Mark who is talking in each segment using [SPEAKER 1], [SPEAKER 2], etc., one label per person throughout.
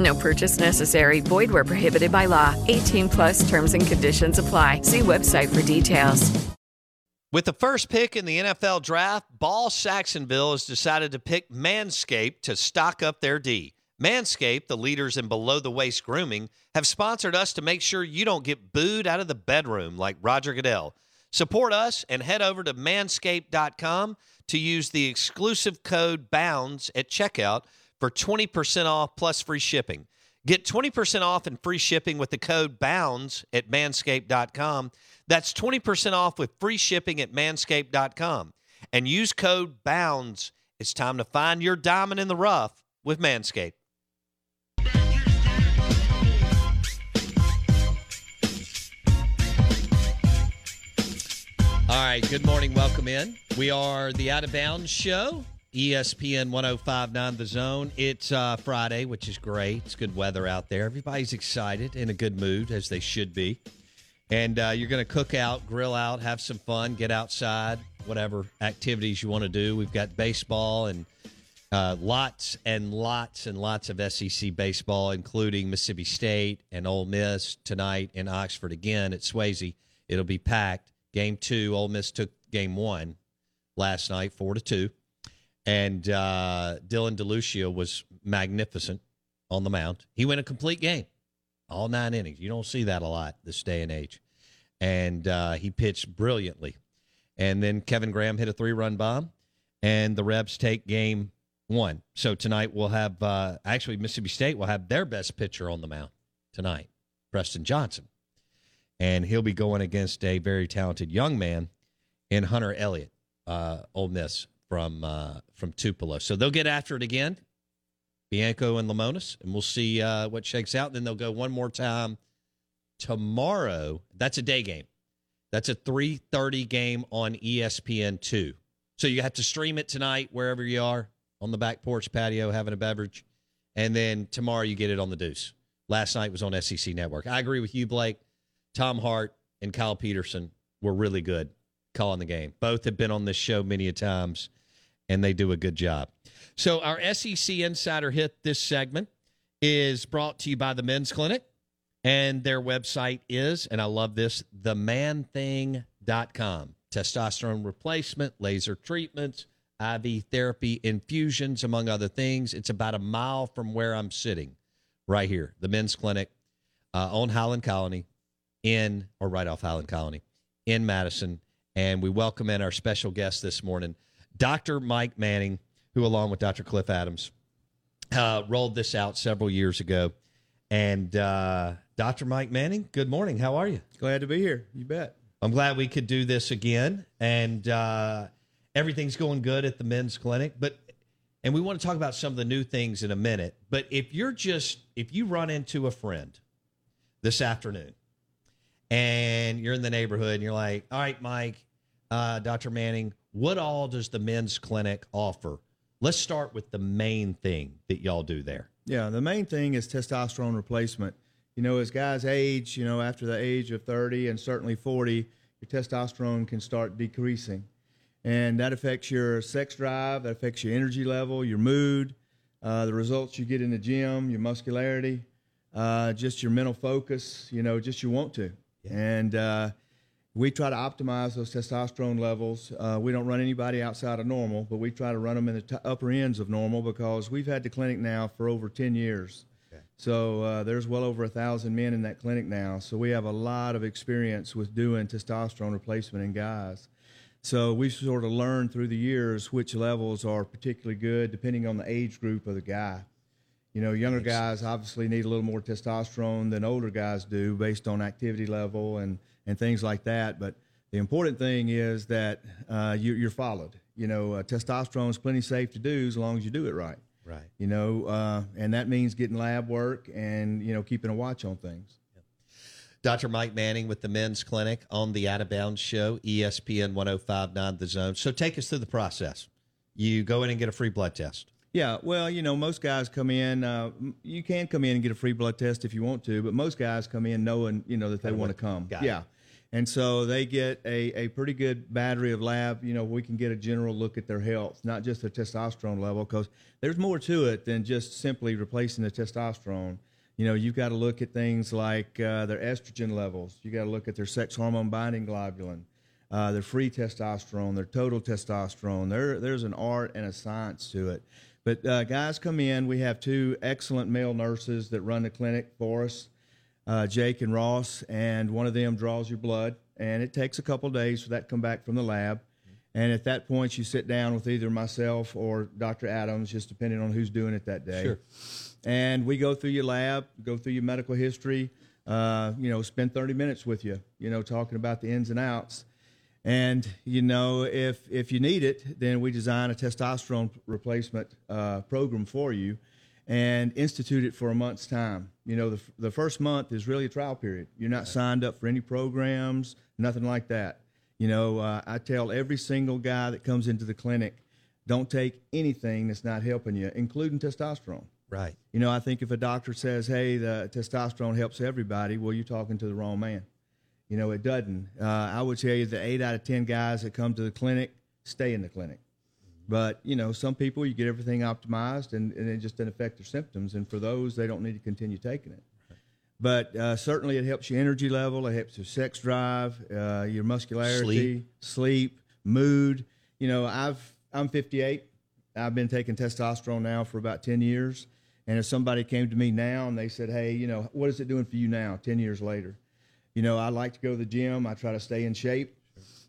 [SPEAKER 1] No purchase necessary. Void where prohibited by law. 18 plus terms and conditions apply. See website for details.
[SPEAKER 2] With the first pick in the NFL draft, Ball Saxonville has decided to pick Manscaped to stock up their D. Manscaped, the leaders in below the waist grooming, have sponsored us to make sure you don't get booed out of the bedroom like Roger Goodell. Support us and head over to manscaped.com to use the exclusive code BOUNDS at checkout for 20% off plus free shipping. Get 20% off and free shipping with the code BOUNDS at manscaped.com. That's 20% off with free shipping at manscaped.com. And use code BOUNDS. It's time to find your diamond in the rough with Manscaped. All right, good morning. Welcome in. We are the Out of Bounds Show, ESPN 1059 The Zone. It's uh, Friday, which is great. It's good weather out there. Everybody's excited, in a good mood, as they should be. And uh, you're going to cook out, grill out, have some fun, get outside, whatever activities you want to do. We've got baseball and uh, lots and lots and lots of SEC baseball, including Mississippi State and Ole Miss tonight in Oxford again at Swayze. It'll be packed. Game two, Ole Miss took game one last night, four to two, and uh, Dylan DeLucia was magnificent on the mound. He went a complete game, all nine innings. You don't see that a lot this day and age, and uh, he pitched brilliantly. And then Kevin Graham hit a three-run bomb, and the Rebs take game one. So tonight we'll have uh, actually Mississippi State will have their best pitcher on the mound tonight, Preston Johnson and he'll be going against a very talented young man in Hunter Elliott, uh, Ole Miss from uh, from Tupelo. So they'll get after it again, Bianco and Lemonis, and we'll see uh, what shakes out. Then they'll go one more time tomorrow. That's a day game. That's a three thirty game on ESPN two. So you have to stream it tonight wherever you are on the back porch patio having a beverage, and then tomorrow you get it on the Deuce. Last night was on SEC Network. I agree with you, Blake. Tom Hart and Kyle Peterson were really good calling the game. Both have been on this show many a times, and they do a good job. So our SEC Insider Hit this segment is brought to you by the Men's Clinic, and their website is, and I love this, themanthing.com. Testosterone replacement, laser treatments, IV therapy, infusions, among other things. It's about a mile from where I'm sitting, right here, the Men's Clinic uh, on Highland Colony in or right off Highland Colony in Madison. And we welcome in our special guest this morning, Dr. Mike Manning, who, along with Dr. Cliff Adams, uh, rolled this out several years ago. And uh, Dr. Mike Manning, good morning. How are you?
[SPEAKER 3] Glad to be here. You bet.
[SPEAKER 2] I'm glad we could do this again, and uh, everything's going good at the men's clinic. But and we want to talk about some of the new things in a minute. But if you're just if you run into a friend this afternoon, and you're in the neighborhood, and you're like, "All right, Mike, uh, Dr. Manning, what all does the men's clinic offer?" Let's start with the main thing that y'all do there.
[SPEAKER 3] Yeah, the main thing is testosterone replacement. You know, as guys age, you know, after the age of 30 and certainly 40, your testosterone can start decreasing. And that affects your sex drive, that affects your energy level, your mood, uh, the results you get in the gym, your muscularity, uh, just your mental focus, you know, just you want to. Yeah. And uh, we try to optimize those testosterone levels. Uh, we don't run anybody outside of normal, but we try to run them in the t- upper ends of normal because we've had the clinic now for over 10 years. Okay. So uh, there's well over a thousand men in that clinic now. So we have a lot of experience with doing testosterone replacement in guys. So we've sort of learned through the years which levels are particularly good depending on the age group of the guy. You know, younger guys obviously need a little more testosterone than older guys do based on activity level and – and things like that. But the important thing is that uh, you, are followed. You know, uh, testosterone is plenty safe to do as long as you do it right.
[SPEAKER 2] Right.
[SPEAKER 3] You know, uh, and that means getting lab work and you know keeping a watch on things.
[SPEAKER 2] Dr. Mike Manning with the Men's Clinic on the Out of Bounds Show, ESPN 1059 The Zone. So take us through the process. You go in and get a free blood test.
[SPEAKER 3] Yeah, well, you know, most guys come in. Uh, you can come in and get a free blood test if you want to, but most guys come in knowing, you know, that they want to come.
[SPEAKER 2] Got
[SPEAKER 3] yeah.
[SPEAKER 2] It.
[SPEAKER 3] And so they get a, a pretty good battery of lab. You know, we can get a general look at their health, not just their testosterone level, because there's more to it than just simply replacing the testosterone. You know, you've got to look at things like uh, their estrogen levels. You got to look at their sex hormone binding globulin, uh, their free testosterone, their total testosterone. There, there's an art and a science to it. But uh, guys come in. We have two excellent male nurses that run the clinic for us uh, Jake and Ross, and one of them draws your blood, and it takes a couple days for that to come back from the lab. And at that point, you sit down with either myself or Dr. Adams, just depending on who's doing it that day.
[SPEAKER 2] Sure.
[SPEAKER 3] And we go through your lab, go through your medical history, uh, you know, spend 30 minutes with you, you know, talking about the ins and outs. And you know, if if you need it, then we design a testosterone replacement uh, program for you and institute it for a month's time. You know, the, the first month is really a trial period. You're not signed up for any programs, nothing like that. You know, uh, I tell every single guy that comes into the clinic, don't take anything that's not helping you, including testosterone.
[SPEAKER 2] Right.
[SPEAKER 3] You know, I think if a doctor says, hey, the testosterone helps everybody, well, you're talking to the wrong man. You know, it doesn't. Uh, I would tell you that eight out of 10 guys that come to the clinic stay in the clinic. But you know, some people you get everything optimized, and, and it just doesn't affect their symptoms. And for those, they don't need to continue taking it. But uh, certainly, it helps your energy level. It helps your sex drive, uh, your muscularity,
[SPEAKER 2] sleep.
[SPEAKER 3] sleep, mood. You know, I've I'm 58. I've been taking testosterone now for about 10 years. And if somebody came to me now and they said, "Hey, you know, what is it doing for you now, 10 years later?" You know, I like to go to the gym. I try to stay in shape.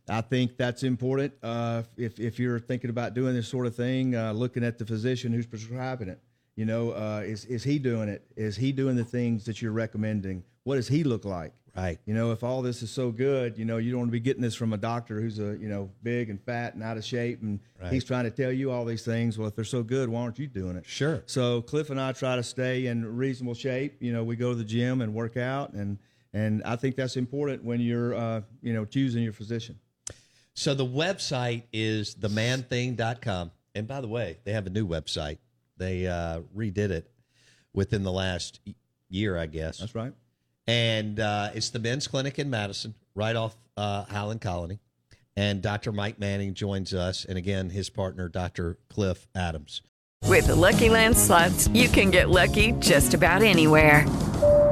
[SPEAKER 3] I think that's important. Uh, if, if you're thinking about doing this sort of thing, uh, looking at the physician who's prescribing it, you know, uh, is, is he doing it? Is he doing the things that you're recommending? What does he look like?
[SPEAKER 2] Right.
[SPEAKER 3] You know, if all this is so good, you know, you don't want to be getting this from a doctor who's a, you know, big and fat and out of shape and right. he's trying to tell you all these things. Well, if they're so good, why aren't you doing it?
[SPEAKER 2] Sure.
[SPEAKER 3] So Cliff and I try to stay in reasonable shape. You know, we go to the gym and work out and, and I think that's important when you're, uh, you know, choosing your physician.
[SPEAKER 2] So the website is themanthing.com. And by the way, they have a new website. They uh, redid it within the last year, I guess.
[SPEAKER 3] That's right.
[SPEAKER 2] And uh, it's the men's clinic in Madison, right off uh, Highland Colony. And Dr. Mike Manning joins us. And again, his partner, Dr. Cliff Adams.
[SPEAKER 1] With the Lucky Land slots, you can get lucky just about anywhere.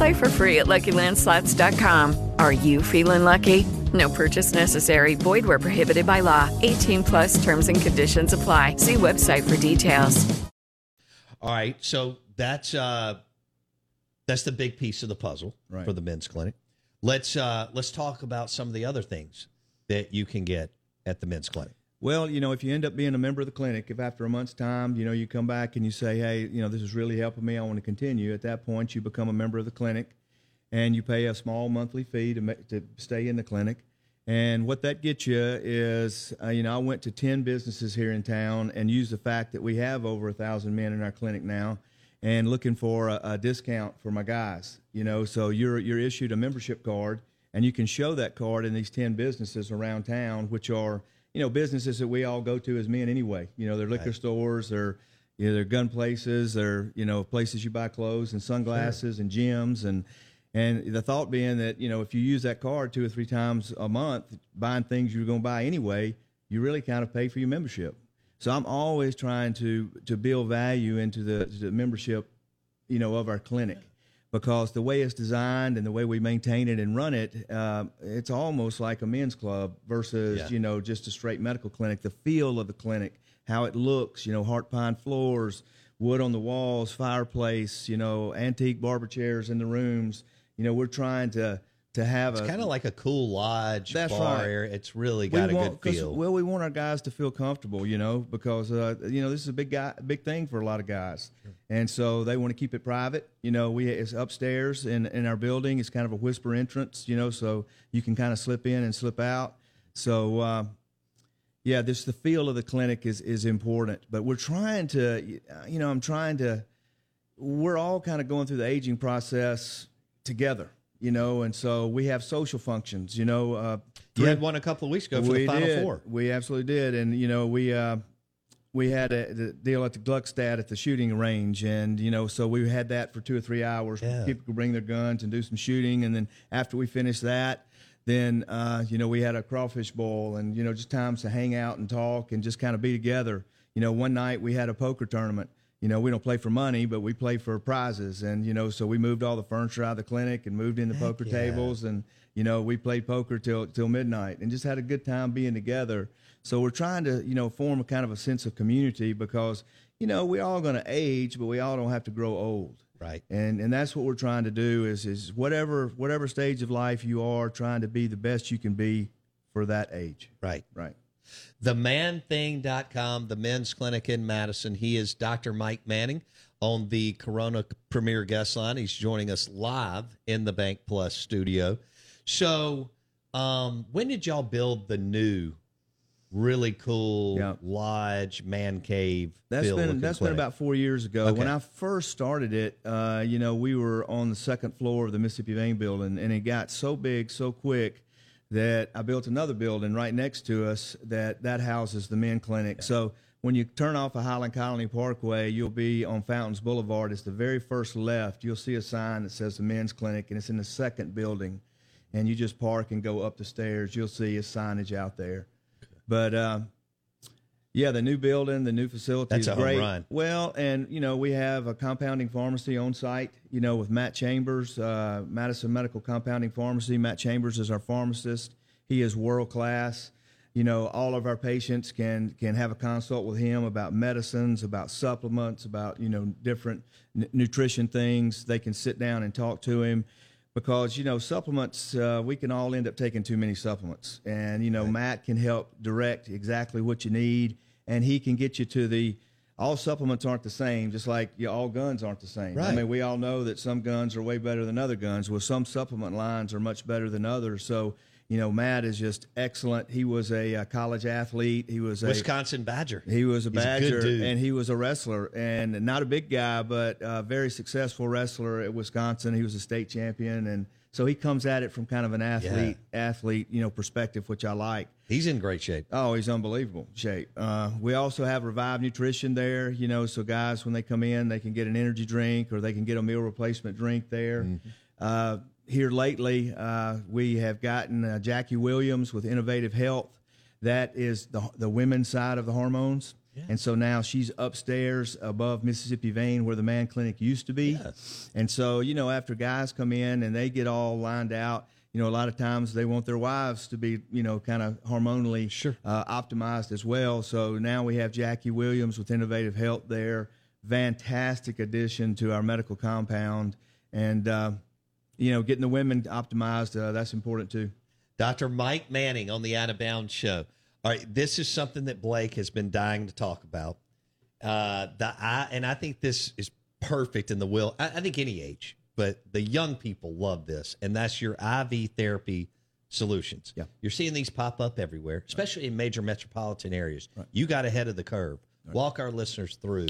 [SPEAKER 1] Play for free at LuckyLandSlots.com. Are you feeling lucky? No purchase necessary. Void where prohibited by law. 18 plus terms and conditions apply. See website for details.
[SPEAKER 2] All right, so that's uh that's the big piece of the puzzle
[SPEAKER 3] Right.
[SPEAKER 2] for the men's clinic. Let's uh let's talk about some of the other things that you can get at the men's clinic.
[SPEAKER 3] Well, you know, if you end up being a member of the clinic, if after a month's time, you know, you come back and you say, hey, you know, this is really helping me, I want to continue, at that point, you become a member of the clinic and you pay a small monthly fee to, to stay in the clinic. And what that gets you is, uh, you know, I went to 10 businesses here in town and used the fact that we have over a thousand men in our clinic now and looking for a, a discount for my guys, you know, so you're, you're issued a membership card and you can show that card in these 10 businesses around town, which are, you know, businesses that we all go to as men anyway. You know, they're liquor stores, they're, you know, they're gun places, they're, you know, places you buy clothes and sunglasses and gyms and, and the thought being that, you know, if you use that card two or three times a month, buying things you're going to buy anyway, you really kind of pay for your membership. So I'm always trying to, to build value into the, the membership, you know, of our clinic because the way it's designed and the way we maintain it and run it, uh, it's almost like a men's club versus
[SPEAKER 2] Yeah.
[SPEAKER 3] you know just a straight medical clinic. The feel of the clinic, how it looks, you know, heart pine floors, wood on the walls, fireplace, you know, antique barber chairs in the rooms. You know, we're trying to to have
[SPEAKER 2] It's
[SPEAKER 3] a
[SPEAKER 2] kind of like a cool lodge
[SPEAKER 3] That's
[SPEAKER 2] bar
[SPEAKER 3] right.
[SPEAKER 2] area. It's really got a
[SPEAKER 3] want,
[SPEAKER 2] good feel.
[SPEAKER 3] Well, we want our guys to feel comfortable, you know, because uh, you know this is a big guy, big thing for a lot of guys, and so they want to keep it private. You know, we it's upstairs in in our building. It's kind of a whisper entrance, you know, so you can kind of slip in and slip out. So. Uh, yeah, this the feel of the clinic is is important, but we're trying to, you know, I'm trying to. We're all kind of going through the aging process together, you know, and so we have social functions, you know. Uh,
[SPEAKER 2] you had one a couple of weeks ago for
[SPEAKER 3] we
[SPEAKER 2] the Final
[SPEAKER 3] did.
[SPEAKER 2] Four.
[SPEAKER 3] We absolutely did, and you know we uh, we had a, the deal at the Gluckstadt at the shooting range, and you know so we had that for two or three hours.
[SPEAKER 2] Yeah.
[SPEAKER 3] People could bring their guns and do some shooting, and then after we finished that, then uh, you know we had a crawfish bowl, and you know just times to hang out and talk and just kind of be together. You know, one night we had a poker tournament. You know, we don't play for money, but we play for prizes, and you know, so we moved all the furniture out of the clinic and moved into the poker
[SPEAKER 2] yeah.
[SPEAKER 3] tables, and you know, we played poker till till midnight, and just had a good time being together. So we're trying to, you know, form a kind of a sense of community because, you know, we're all going to age, but we all don't have to grow old.
[SPEAKER 2] Right.
[SPEAKER 3] And and that's what we're trying to do is is whatever whatever stage of life you are, trying to be the best you can be for that age.
[SPEAKER 2] Right.
[SPEAKER 3] Right.
[SPEAKER 2] themanthing.com, the men's clinic in Madison. He is Dr. Mike Manning on the Corona Premier Guest Line. He's joining us live in the Bank Plus studio. So, um, when did y'all build the new, really cool
[SPEAKER 3] Yeah.
[SPEAKER 2] lodge, man cave?
[SPEAKER 3] That's been that's
[SPEAKER 2] clinic?
[SPEAKER 3] been about four years ago.
[SPEAKER 2] Okay.
[SPEAKER 3] When I first started it, uh, you know, we were on the second floor of the Mississippi Vein building, and it got so big so quick that I built another building right next to us that that houses the men clinic. So when you turn off of Highland Colony Parkway, you'll be on Fountains Boulevard. It's the very first left. You'll see a sign that says the men's clinic, and it's in the second building. And you just park and go up the stairs. You'll see a signage out there. But uh, yeah, the new building, the new facility
[SPEAKER 2] That's
[SPEAKER 3] is great.
[SPEAKER 2] run.
[SPEAKER 3] Well, and you know we have a compounding pharmacy on site. You know with Matt Chambers, uh, Madison Medical Compounding Pharmacy. Matt Chambers is our pharmacist. He is world class. You know all of our patients can can have a consult with him about medicines, about supplements, about you know different n- nutrition things. They can sit down and talk to him because you know supplements uh, we can all end up taking too many supplements. And you know matt can help direct exactly what you need and he can get you to the all supplements aren't the same just like you know, all guns aren't the same. I mean we all know that some guns are way better than other guns. Well some supplement lines are much better than others. So you know matt is just excellent he was a, uh college athlete he was a
[SPEAKER 2] Wisconsin Badger.
[SPEAKER 3] he was a
[SPEAKER 2] a
[SPEAKER 3] Badger,
[SPEAKER 2] dude.
[SPEAKER 3] and he was a wrestler, and not a big guy, but a very successful wrestler at Wisconsin. He was a state champion, and so he comes at it from kind of an athlete, athlete, you know, perspective, which I like.
[SPEAKER 2] He's in great shape.
[SPEAKER 3] Oh, he's unbelievable shape. Uh, we also have Revive Nutrition there, you know, so guys when they come in, they can get an energy drink or they can get a meal replacement drink there. Uh, here lately, uh, we have gotten uh, Jackie Williams with Innovative Health. That is the the women's side of the hormones. And so now she's upstairs above Mississippi Vein where the man clinic used to be. And so, you know, after guys come in and they get all lined out, you know, a lot of times they want their wives to be, you know, kind of hormonally
[SPEAKER 2] Sure.
[SPEAKER 3] uh, optimized as well. So now we have Jackie Williams with Innovative Health there. Fantastic addition to our medical compound. And, uh, you know, getting the women optimized, uh, that's important too.
[SPEAKER 2] Dr. Mike Manning on the Out of Bounds show. All right, this is something that Blake has been dying to talk about. Uh, the I and I think this is perfect in the will. I, I think any age, but the young people love this, and that's your IV therapy solutions.
[SPEAKER 3] Yeah.
[SPEAKER 2] you're seeing these pop up everywhere, especially in major metropolitan areas. You got ahead of the curve. Walk our listeners through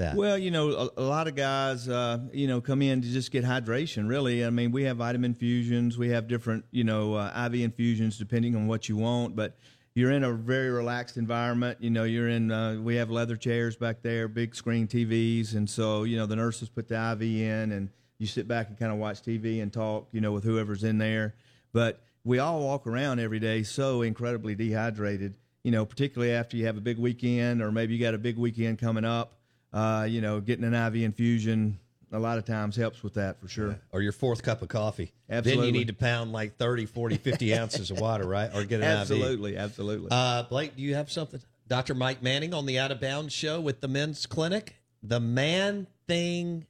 [SPEAKER 2] that.
[SPEAKER 3] Well, you know, a, a lot of guys, uh, you know, come in to just get hydration. Really, I mean, we have vitamin infusions, we have different, you know, uh, IV infusions depending on what you want. But you're in a very relaxed environment. You know, you're in. Uh, we have leather chairs back there, big screen TVs, and so you know the nurses put the IV in, and you sit back and kind of watch TV and talk, you know, with whoever's in there. But we all walk around every day so incredibly dehydrated. You know, particularly after you have a big weekend, or maybe you got a big weekend coming up uh, you know, getting an IV infusion a lot of times helps with that for sure.
[SPEAKER 2] or your fourth cup of coffee. Then
[SPEAKER 3] Absolutely.
[SPEAKER 2] you need to pound like 30, 40, 50 ounces of water, right? Or get an IV.
[SPEAKER 3] Absolutely, absolutely.
[SPEAKER 2] Uh, Blake, do you have something? Dr. Mike Manning on the Out of Bounds show with the men's clinic, themanthing.com.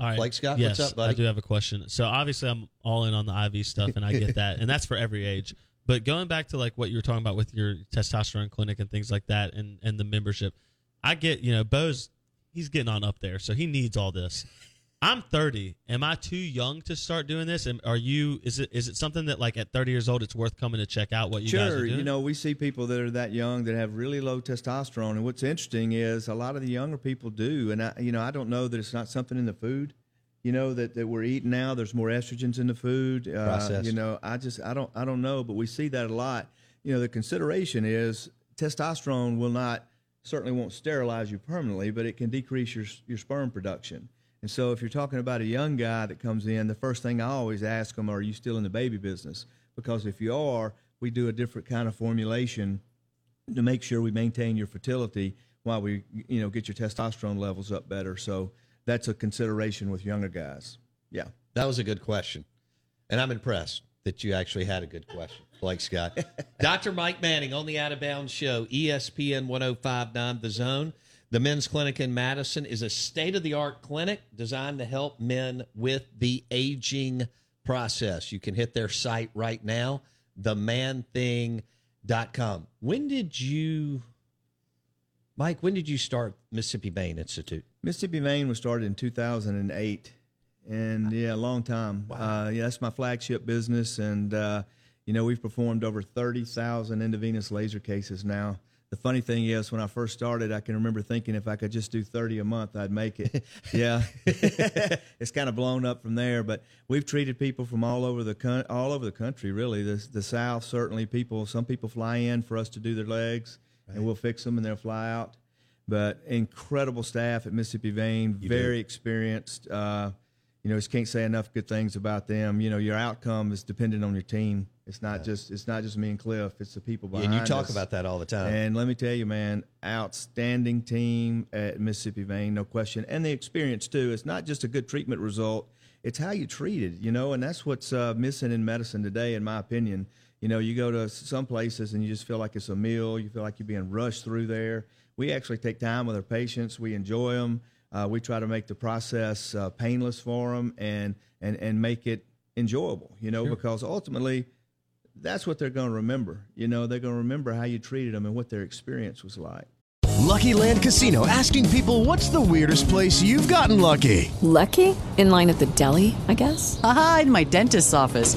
[SPEAKER 4] All right.
[SPEAKER 2] Blake Scott,
[SPEAKER 4] yes,
[SPEAKER 2] what's up, buddy?
[SPEAKER 4] I do have a question. So obviously, I'm all in on the IV stuff, and I get that, and that's for every age. But going back to like what you were talking about with your testosterone clinic and things like that, and and the membership, I get you know Bo's he's getting on up there, so he needs all this. I'm 30. Am I too young to start doing this? And are you? Is it is it something that like at 30 years old, it's worth coming to check out what you guys are
[SPEAKER 3] sure,
[SPEAKER 4] doing?
[SPEAKER 3] you know, we see people that are that young that have really low testosterone, and what's interesting is a lot of the younger people do, and I, you know, I don't know that it's not something in the food. You know that, that we're eating now. There's more estrogens in the food. Uh,
[SPEAKER 2] Processed.
[SPEAKER 3] you know, I just I don't I don't know, but we see that a lot. You know, the consideration is testosterone will not certainly won't sterilize you permanently, but it can decrease your your sperm production. And so, if you're talking about a young guy that comes in, the first thing I always ask them, "Are you still in the baby business?" Because if you are, we do a different kind of formulation to make sure we maintain your fertility while we, you know, get your testosterone levels up better. So that's a consideration with younger guys. Yeah.
[SPEAKER 2] That was a good question. And I'm impressed that you actually had a good question, Blake Scott. Dr. Mike Manning on the Out of Bounds show, ESPN 1059 The Zone. The men's clinic in Madison is a state of the art clinic designed to help men with the aging process. You can hit their site right now, themanthing.com. When did you, Mike, when did you start Mississippi Vein Institute?
[SPEAKER 3] Mississippi Vein was started in 2008, and yeah, a long time. Uh, yeah, that's my flagship business, and uh, you know we've performed over 30,000 intravenous laser cases now. The funny thing is, when I first started, I can remember thinking if I could just do 30 a month, I'd make it. yeah, it's kind of blown up from there. But we've treated people from all over the coun- all over the country. Really, the the South certainly. People, some people fly in for us to do their legs, and we'll fix them, and they'll fly out but incredible staff at Mississippi Vein, very experienced. Uh, you know, just can't say enough good things about them. You know, your outcome is dependent on your team. It's not just it's not just me and Cliff. It's the people behind
[SPEAKER 2] and you talk
[SPEAKER 3] us.
[SPEAKER 2] about that all the time.
[SPEAKER 3] And let me tell you, man, outstanding team at Mississippi Vein, no question. And the experience too. It's not just a good treatment result; it's how you treat it, You know, and that's what's uh, missing in medicine today, in my opinion. You know, you go to some places and you just feel like it's a meal. You feel like you're being rushed through there. We actually take time with our patients. We enjoy them. Uh, we try to make the process uh, painless for them and and and make it enjoyable. You know, because ultimately that's what they're going to remember. You know, they're going to remember how you treated them and what their experience was like.
[SPEAKER 5] Lucky Land Casino asking people what's the weirdest place you've gotten lucky?
[SPEAKER 1] Lucky? In line at the deli, I guess?
[SPEAKER 6] Aha, in my dentist's office.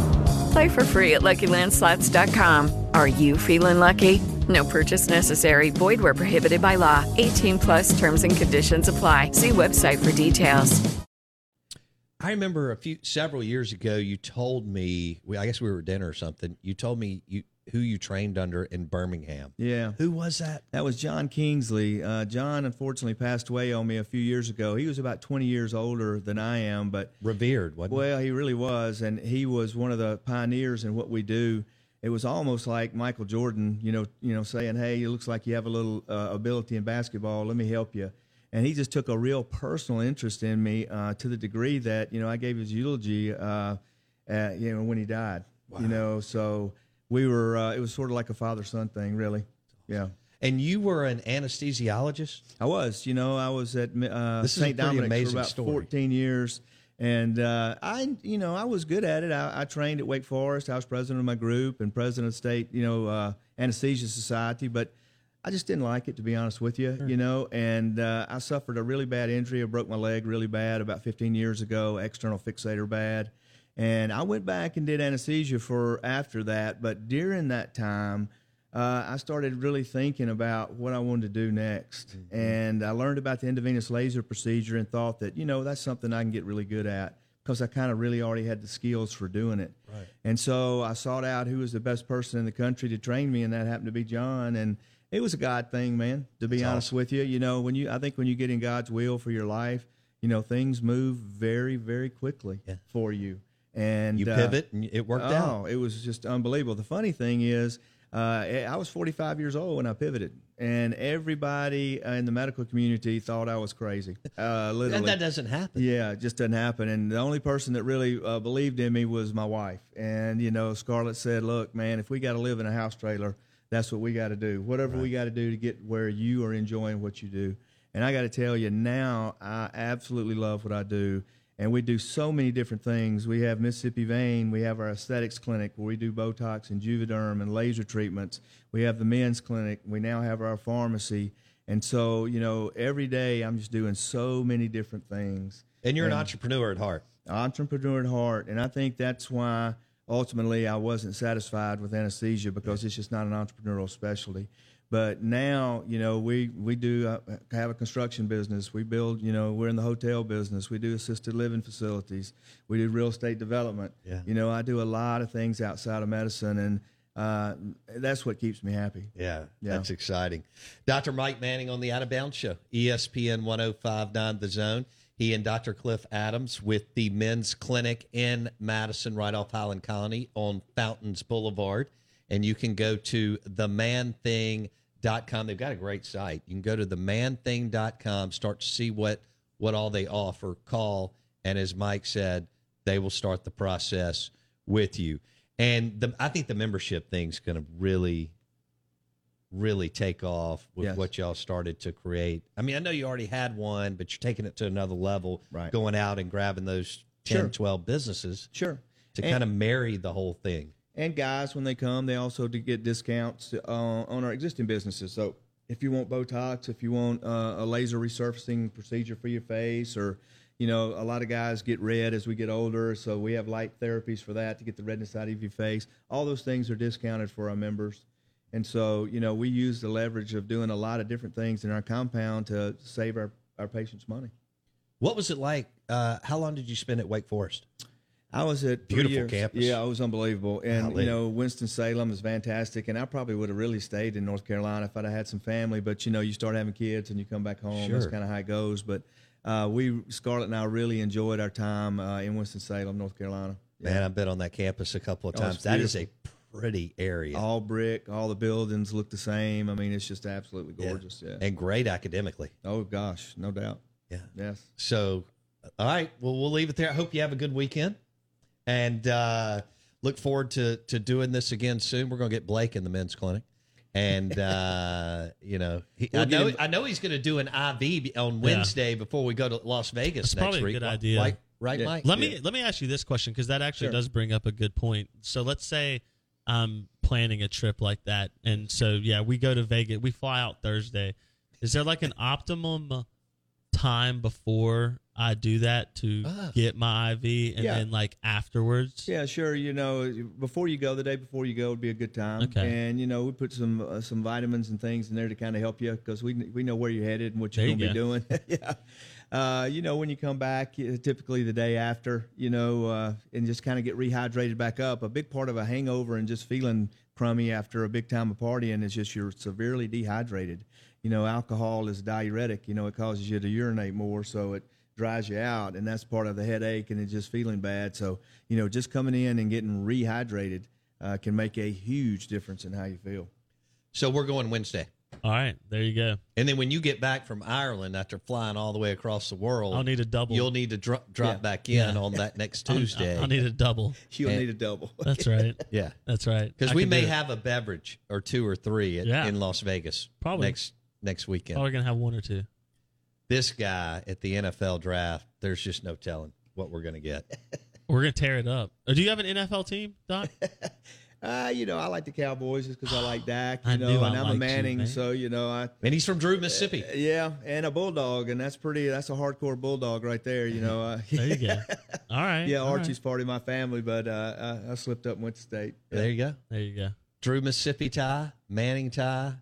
[SPEAKER 1] Play for free at LuckyLandSlots.com. Are you feeling lucky? No purchase necessary. Void where prohibited by law. 18 plus terms and conditions apply. See website for details.
[SPEAKER 2] I remember a few several years ago, you told me. I guess we were at dinner or something. You told me you who you trained under in Birmingham.
[SPEAKER 3] Yeah.
[SPEAKER 2] Who was that?
[SPEAKER 3] That was John Kingsley. Uh, John unfortunately passed away on me a few years ago. He was about 20 years older than I am, but
[SPEAKER 2] revered, wasn't he?
[SPEAKER 3] Well, he really was, and he was one of the pioneers in what we do. It was almost like Michael Jordan, you know, you know, saying, "Hey, it looks like you have a little uh, ability in basketball. Let me help you." And he just took a real personal interest in me uh, to the degree that you know I gave his eulogy, uh, you know, when he died. You know, so we were. Uh, it was sort of like a father son thing, really. Yeah.
[SPEAKER 2] And you were an anesthesiologist.
[SPEAKER 3] I was. You know, I was at uh,
[SPEAKER 2] This is a
[SPEAKER 3] St. Dominic's for about
[SPEAKER 2] story.
[SPEAKER 3] 14 years, and uh, I, you know, I was good at it. I, I trained at Wake Forest. I was president of my group and president of state, you know, uh, anesthesia society. But I just didn't like it, to be honest with you. You know, and uh, I suffered a really bad injury. I broke my leg really bad about 15 years ago. External fixator bad. And I went back and did anesthesia for after that. But during that time, uh, I started really thinking about what I wanted to do next. And I learned about the endovenous laser procedure and thought that, you know, that's something I can get really good at because I kind of really already had the skills for doing it.
[SPEAKER 2] Right.
[SPEAKER 3] And so I sought out who was the best person in the country to train me, and that happened to be John. And it was a God thing, man. To be
[SPEAKER 2] That's
[SPEAKER 3] honest with you, you know, when you, I think when you get in God's will for your life, you know, things move very, very quickly for you. And
[SPEAKER 2] You
[SPEAKER 3] uh,
[SPEAKER 2] pivot and it worked
[SPEAKER 3] oh,
[SPEAKER 2] out.
[SPEAKER 3] it was just unbelievable. The funny thing is, uh, I was 45 years old when I pivoted, and everybody uh, in the medical community thought I was crazy. Uh, literally,
[SPEAKER 2] And that doesn't happen.
[SPEAKER 3] yeah, it just doesn't happen. And the only person that really uh, believed in me was my wife. And you know, Scarlett said, "Look, man, if we got to live in a house trailer, that's what we got to do. Whatever we got to do to get where you are enjoying what you do." And I got to tell you, now I absolutely love what I do. And we do so many different things. We have Mississippi Vein. We have our aesthetics clinic where we do Botox and Juvederm and laser treatments. We have the men's clinic. We now have our pharmacy. And so, you know, every day I'm just doing so many different things.
[SPEAKER 2] And you're an entrepreneur at heart.
[SPEAKER 3] Entrepreneur at heart. And I think that's why ultimately I wasn't satisfied with anesthesia because it's just not an entrepreneurial specialty. But now, you know, we, we do uh, have a construction business. We build, you know, we're in the hotel business. We do assisted living facilities. We do real estate development.
[SPEAKER 2] Yeah.
[SPEAKER 3] You know, I do a lot of things outside of medicine, and uh, that's what keeps me happy.
[SPEAKER 2] Yeah,
[SPEAKER 3] Yeah.
[SPEAKER 2] that's exciting. Dr. Mike Manning on the Out of Bounds Show, ESPN 1059 The Zone. He and Dr. Cliff Adams with the men's clinic in Madison, right off Highland Colony on Fountains Boulevard. And you can go to the Man themanthing.com. They've got a great site. You can go to themanthing.com, start to see what, what all they offer. Call, and as Mike said, they will start the process with you. And the, I think the membership thing's going to really really take off with
[SPEAKER 3] Yes.
[SPEAKER 2] what y'all started to create. I mean, I know you already had one, but you're taking it to another level,
[SPEAKER 3] Right.
[SPEAKER 2] going out and grabbing those 10,
[SPEAKER 3] Sure.
[SPEAKER 2] 12 businesses
[SPEAKER 3] Sure.
[SPEAKER 2] to
[SPEAKER 3] And-
[SPEAKER 2] kind of marry the whole thing.
[SPEAKER 3] And guys, when they come, they also get discounts uh, on our existing businesses. So if you want Botox, if you want uh, a laser resurfacing procedure for your face, or you know, a lot of guys get red as we get older, so we have light therapies for that to get the redness out of your face. All those things are discounted for our members. And so, you know, we use the leverage of doing a lot of different things in our compound to save our, our patients money.
[SPEAKER 2] What was it like? Uh, how long did you spend at Wake Forest?
[SPEAKER 3] I was at
[SPEAKER 2] Beautiful
[SPEAKER 3] years.
[SPEAKER 2] campus.
[SPEAKER 3] Yeah, it was unbelievable. And
[SPEAKER 2] Golly.
[SPEAKER 3] you know, Winston Salem is fantastic. And I probably would have really stayed in North Carolina if I'd have had some family. But you know, you start having kids and you come back home.
[SPEAKER 2] Sure.
[SPEAKER 3] That's kind of how it goes. But uh, we Scarlett and I really enjoyed our time uh, in Winston Salem, North Carolina.
[SPEAKER 2] Man, I've been on that campus a couple of
[SPEAKER 3] Oh,
[SPEAKER 2] times.
[SPEAKER 3] it's
[SPEAKER 2] that is a pretty area.
[SPEAKER 3] all brick, all the buildings look the same. I mean, it's just absolutely
[SPEAKER 2] Yeah.
[SPEAKER 3] gorgeous. Yeah.
[SPEAKER 2] And great academically.
[SPEAKER 3] oh gosh, no doubt.
[SPEAKER 2] Yeah.
[SPEAKER 3] Yes.
[SPEAKER 2] So, all right. Well, we'll leave it there. I hope you have a good weekend, and uh, look forward to to doing this again soon. We're going to get Blake in the men's clinic, and uh, you know, he, I know
[SPEAKER 3] him-
[SPEAKER 2] I know he's going to do an IV on Wednesday before we go to Las Vegas
[SPEAKER 4] That's
[SPEAKER 2] next
[SPEAKER 4] probably a
[SPEAKER 2] week.
[SPEAKER 4] good
[SPEAKER 2] Right-
[SPEAKER 4] idea.
[SPEAKER 2] Right, right
[SPEAKER 3] Yeah.
[SPEAKER 2] Mike.
[SPEAKER 4] Let me let me ask you this question because that actually
[SPEAKER 3] Sure.
[SPEAKER 4] does bring up a good point. So let's say I'm planning a trip like that, and so yeah, we go to Vegas. We fly out Thursday. Is there like an optimum time before I do that to
[SPEAKER 2] Ah.
[SPEAKER 4] get my IV, and
[SPEAKER 3] Yeah.
[SPEAKER 4] then like afterwards?
[SPEAKER 3] Yeah, sure. You know, before you go, the day before you go would be a good time.
[SPEAKER 4] Okay.
[SPEAKER 3] And you know, we put some uh, some vitamins and things in there to kind of help you because we we know where you're headed and what you're going
[SPEAKER 4] you
[SPEAKER 3] to be doing. yeah. Uh, you know, when you come back, typically the day after, you know, uh, and just kind of get rehydrated back up. A big part of a hangover and just feeling crummy after a big time of partying is just you're severely dehydrated. You know, alcohol is diuretic. You know, it causes you to urinate more, so it dries you out, and that's part of the headache and it's just feeling bad. So, you know, just coming in and getting rehydrated uh, can make a huge difference in how you feel.
[SPEAKER 2] So we're going Wednesday,
[SPEAKER 4] All right, there you go.
[SPEAKER 2] and then when you get back from Ireland after flying all the way across the world,
[SPEAKER 4] I'll need a double.
[SPEAKER 2] You'll need to dro- drop
[SPEAKER 3] Yeah.
[SPEAKER 2] back in
[SPEAKER 4] Yeah.
[SPEAKER 2] on that next
[SPEAKER 4] I'll-
[SPEAKER 2] Tuesday.
[SPEAKER 4] I'll need a double.
[SPEAKER 3] You'll
[SPEAKER 2] And-
[SPEAKER 3] need a double.
[SPEAKER 4] That's right.
[SPEAKER 2] yeah.
[SPEAKER 4] That's right.
[SPEAKER 2] Because we may have a beverage or two or three at,
[SPEAKER 4] Yeah.
[SPEAKER 2] in Las Vegas
[SPEAKER 4] Probably.
[SPEAKER 2] next next weekend.
[SPEAKER 4] Probably gonna have one or two.
[SPEAKER 2] This guy at the NFL draft, there's just no telling what we're going to get.
[SPEAKER 4] We're gonna tear it up. Uh, Do you have an NFL team, Doc?
[SPEAKER 3] Uh, you know, I like the Cowboys just because I like Dak. You
[SPEAKER 4] I
[SPEAKER 3] know,
[SPEAKER 4] knew I
[SPEAKER 3] and I'm a
[SPEAKER 4] liked you,
[SPEAKER 3] Manning,
[SPEAKER 4] man.
[SPEAKER 3] so you know, I
[SPEAKER 2] And he's from Drew, Mississippi.
[SPEAKER 3] yeah, and a bulldog, and that's pretty. That's a hardcore bulldog right there. You know, uh,
[SPEAKER 4] There you go. All right.
[SPEAKER 3] yeah,
[SPEAKER 4] all right.
[SPEAKER 3] Archie's part of my family, but uh, I, I slipped up and went to state.
[SPEAKER 2] There you go.
[SPEAKER 4] There you go.
[SPEAKER 2] Drew, Mississippi tie, Manning tie,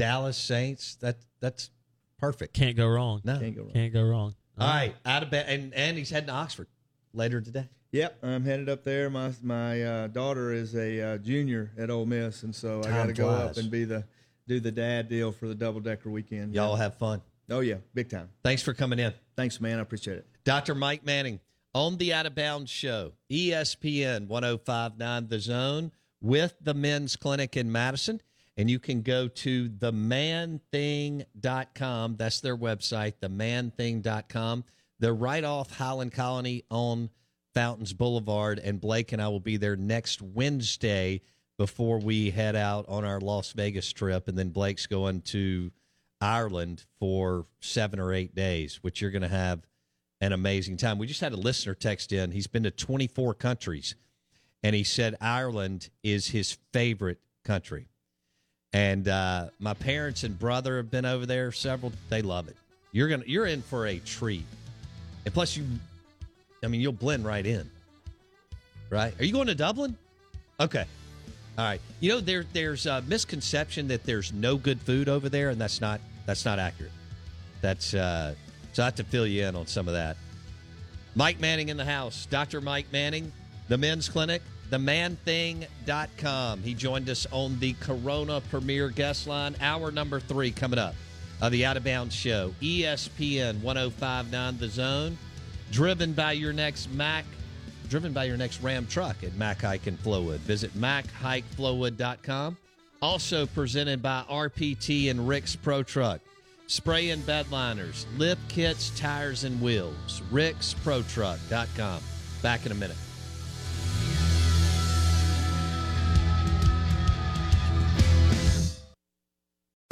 [SPEAKER 2] Dallas Saints. That that's perfect.
[SPEAKER 4] Can't go wrong.
[SPEAKER 2] No.
[SPEAKER 3] Can't go wrong.
[SPEAKER 4] Can't go wrong.
[SPEAKER 2] All right, out of bed, and and he's heading to Oxford later today.
[SPEAKER 3] Yep, I'm headed up there. My my uh, daughter is a uh, junior at Ole Miss, and so I got to go up and be the do the dad deal for the double decker weekend.
[SPEAKER 2] Y'all have fun.
[SPEAKER 3] Oh yeah, big time.
[SPEAKER 2] Thanks for coming in.
[SPEAKER 3] Thanks, man. I appreciate it.
[SPEAKER 2] Dr. Mike Manning on the Out of Bounds Show, ESPN 1059 The Zone with the Men's Clinic in Madison. And you can go to themanthing.com. That's their website, themanthing.com. They're right off Highland Colony on Fountains Boulevard. And Blake and I will be there next Wednesday before we head out on our Las Vegas trip. And then Blake's going to Ireland for seven or eight days, which you're going to have an amazing time. We just had a listener text in. He's been to 24 countries, and he said Ireland is his favorite country. And uh, my parents and brother have been over there several. They love it. You're gonna you're in for a treat, and plus you, I mean you'll blend right in. Right? Are you going to Dublin? Okay. All right. You know there there's a misconception that there's no good food over there, and that's not that's not accurate. That's uh, so I have to fill you in on some of that. Mike Manning in the house, Dr. Mike Manning, the men's clinic, themanthing.com. He joined us on the Corona Premier Guest Line, hour number three coming up of the Out of Bounds Show. ESPN 1059 The Zone, driven by your next Mac, driven by your next Ram truck at Mac Haik and Flowood. Visit MacHaikFlowood.com. Also presented by RPT and Rick's Pro Truck. Spray and bed liners, lift kits, tires, and wheels. RicksProTruck.com. Back in a minute.